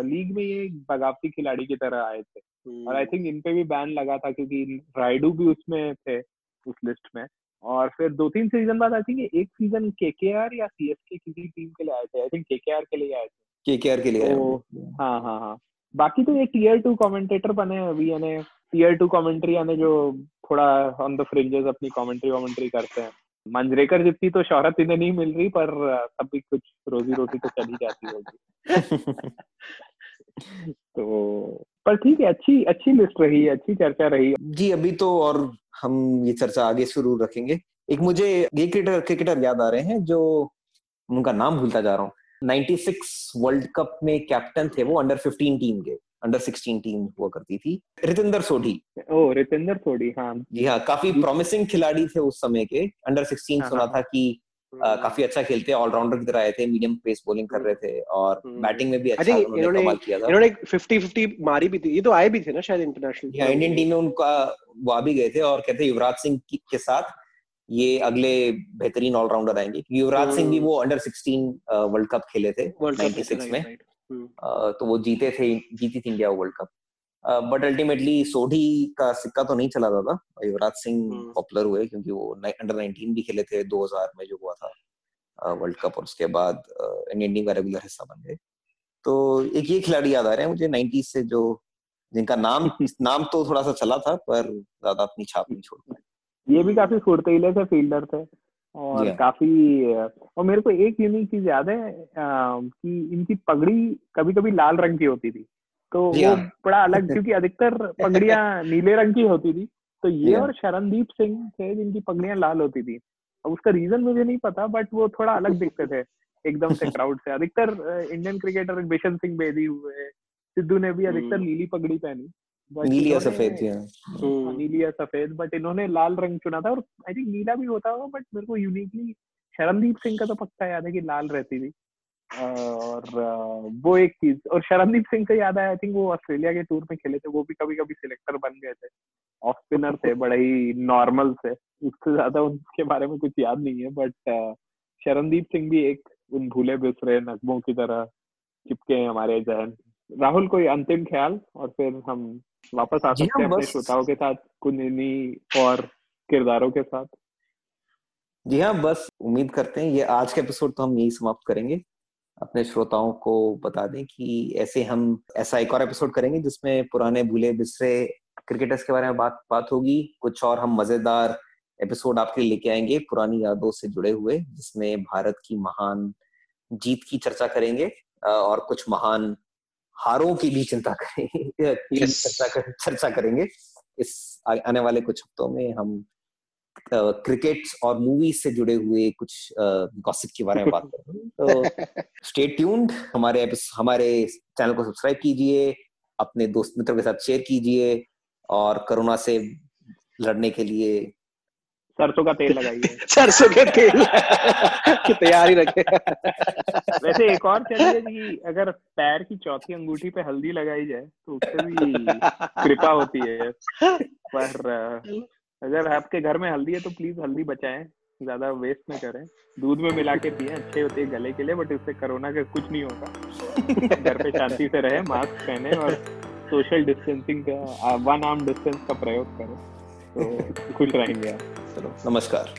लीग में ये बगावती खिलाड़ी की तरह आए थे। और आई थिंक इन पे भी बैन लगा था क्योंकि राइडू भी उसमें थे। उस लिस्ट में। और फिर दो तीन सीज़न बाद आई थिंक एक सीज़न केकेआर या सीएसके किसी टीम के लिए आए थे। आई थिंक केकेआर के आर के लिए आए थे। केकेआर के आर के लिए तो, हाँ हाँ हाँ। बाकी तो ये टीयर टू कमेंटेटर बने अभी यानी टीयर टू कमेंट्री यानी जो थोड़ा ऑन द फ्रिंजेस अपनी कमेंट्री वमेंट्री करते हैं। मंजरेकर जितनी तो शोहरत इन्हें नहीं मिल रही पर तब भी कुछ रोजी रोटी तो चली जाती होगी। तो पर ठीक है अच्छी अच्छी लिस्ट रही अच्छी चर्चा रही जी अभी तो और हम ये चर्चा आगे शुरू रखेंगे। एक मुझे ये क्रिकेटर क्रिकेटर याद आ रहे हैं जो उनका नाम भूलता जा रहा हूँ। 96 वर्ल्ड कप में कैप्टन थे वो अंडर 15 टीम के अंडर 16 टीम हुआ करती थी। रितेंद्र सोढ़ी। ओ रितेंद्र सोढ़ी हाँ। जी हाँ काफ़ी प्रॉमिसिंग खिलाड़ी थे उस समय के। अंडर 16 हाँ, सुना हाँ, था कि काफ़ी अच्छा खेलते हैं ऑलराउंडर की तरह आए थे मीडियम पेस बॉलिंग कर रहे थे और बैटिंग में भी अच्छा उन्होंने कमाल किया था। इन्होंने 50 50 मारी भी थी। ये तो आए भी थे ना शायद इंटरनेशनल हाँ इंडियन टीम में उनका वो आ भी गए थे और कहते युवराज सिंह के साथ ये अगले बेहतरीन ऑलराउंडर आएँगे। युवराज सिंह भी वो अंडर 16 वर्ल्ड कप खेले थे 96 में। तो वो जीते थे जीती थी India World Cup but ultimately Sodhi का सिक्का तो नहीं चला था युवराज सिंह पॉपुलर हुए क्योंकि वो अंडर 19 भी खेले थे 2000 में जो हुआ था वर्ल्ड कप और उसके बाद इंडियन टीम का रेगुलर हिस्सा बन गए। तो एक ये खिलाड़ी याद आ रहे हैं मुझे 90 से जो जिनका नाम नाम तो थोड़ा सा चला था पर ज़्यादा अपनी छाप नहीं छोड़ पाए। ये भी काफ़ी फुर्तीले थे फील्डर थे और काफ़ी और मेरे को एक यूनिक चीज़ याद है कि इनकी पगड़ी कभी कभी लाल रंग की होती थी। तो वो हाँ। बड़ा अलग क्योंकि अधिकतर पगड़ियाँ नीले रंग की होती थी तो ये और शरणदीप सिंह थे जिनकी पगड़ियाँ लाल होती थी अब उसका रीजन मुझे नहीं पता बट वो थोड़ा अलग दिखते थे एकदम से क्राउड से अधिकतर इंडियन क्रिकेटर बिशन सिंह बेदी हुए सिद्धू ने भी अधिकतर हम्म। नीली पगड़ी पहनी नीली या सफ़ेद हाँ। नीली या सफ़ेद बट इन्होंने लाल रंग चुना था और आई थिंक नीला भी होता होगा बट मेरे को यूनिकली शरणदीप सिंह का तो पक्का याद है कि लाल रहती थी और वो एक चीज़ और शरणदीप सिंह से याद आया आई थिंक वो ऑस्ट्रेलिया के टूर में खेले थे वो भी कभी कभी सिलेक्टर बन गए थे। ऑफ़ स्पिनर थे बड़े ही नॉर्मल से उससे ज़्यादा उनके बारे में कुछ याद नहीं है बट शरणदीप सिंह भी एक उन भूले बिसरे नकबों की तरह चिपके हैं हमारे जहन। राहुल कोई अंतिम ख्याल? और फिर हम वापस आ सकते हैं अपने श्रोताओं के साथ कुछ और किरदारों के साथ। जी हाँ बस उम्मीद करते हैं ये आज के एपिसोड तो हम यही समाप्त करेंगे। अपने श्रोताओं को बता दें कि ऐसे हम ऐसा एक और एपिसोड करेंगे जिसमें पुराने भूले बिसरे क्रिकेटर्स के बारे में बात बात होगी। कुछ और हम मज़ेदार एपिसोड आपके लिए लेके आएँगे पुरानी यादों से जुड़े हुए जिसमें भारत की महान जीत की चर्चा करेंगे और कुछ महान हारों की भी चिंता करेंगे चर्चा कर, चर्चा करेंगे। इस आने वाले कुछ हफ्तों में हम क्रिकेट और मूवीज़ से जुड़े हुए कुछ गॉसिप के बारे में बात करेंगे तो स्टे ट्यून्ड हमारे हमारे चैनल को सब्सक्राइब कीजिए अपने दोस्त मित्रों के साथ शेयर कीजिए और कोरोना से लड़ने के लिए सरसों का तेल लगाइए। सरसों के तेल। की तैयारी रखे। वैसे एक और चलिए कि अगर पैर की चौथी अंगूठी पे हल्दी लगाई जाए तो उससे भी कृपा होती है। पर अगर आपके घर में हल्दी है तो प्लीज़ हल्दी बचाएँ ज़्यादा वेस्ट न करें। दूध में मिला के पिए अच्छे होते हैं गले के लिए बट इससे कोरोना का कुछ नहीं होगा। घर पे शांति से रहे मास्क पहने और सोशल डिस्टेंसिंग का वन आर्म डिस्टेंस का प्रयोग करें। तो खुश रहेंगे आप। चलो नमस्कार।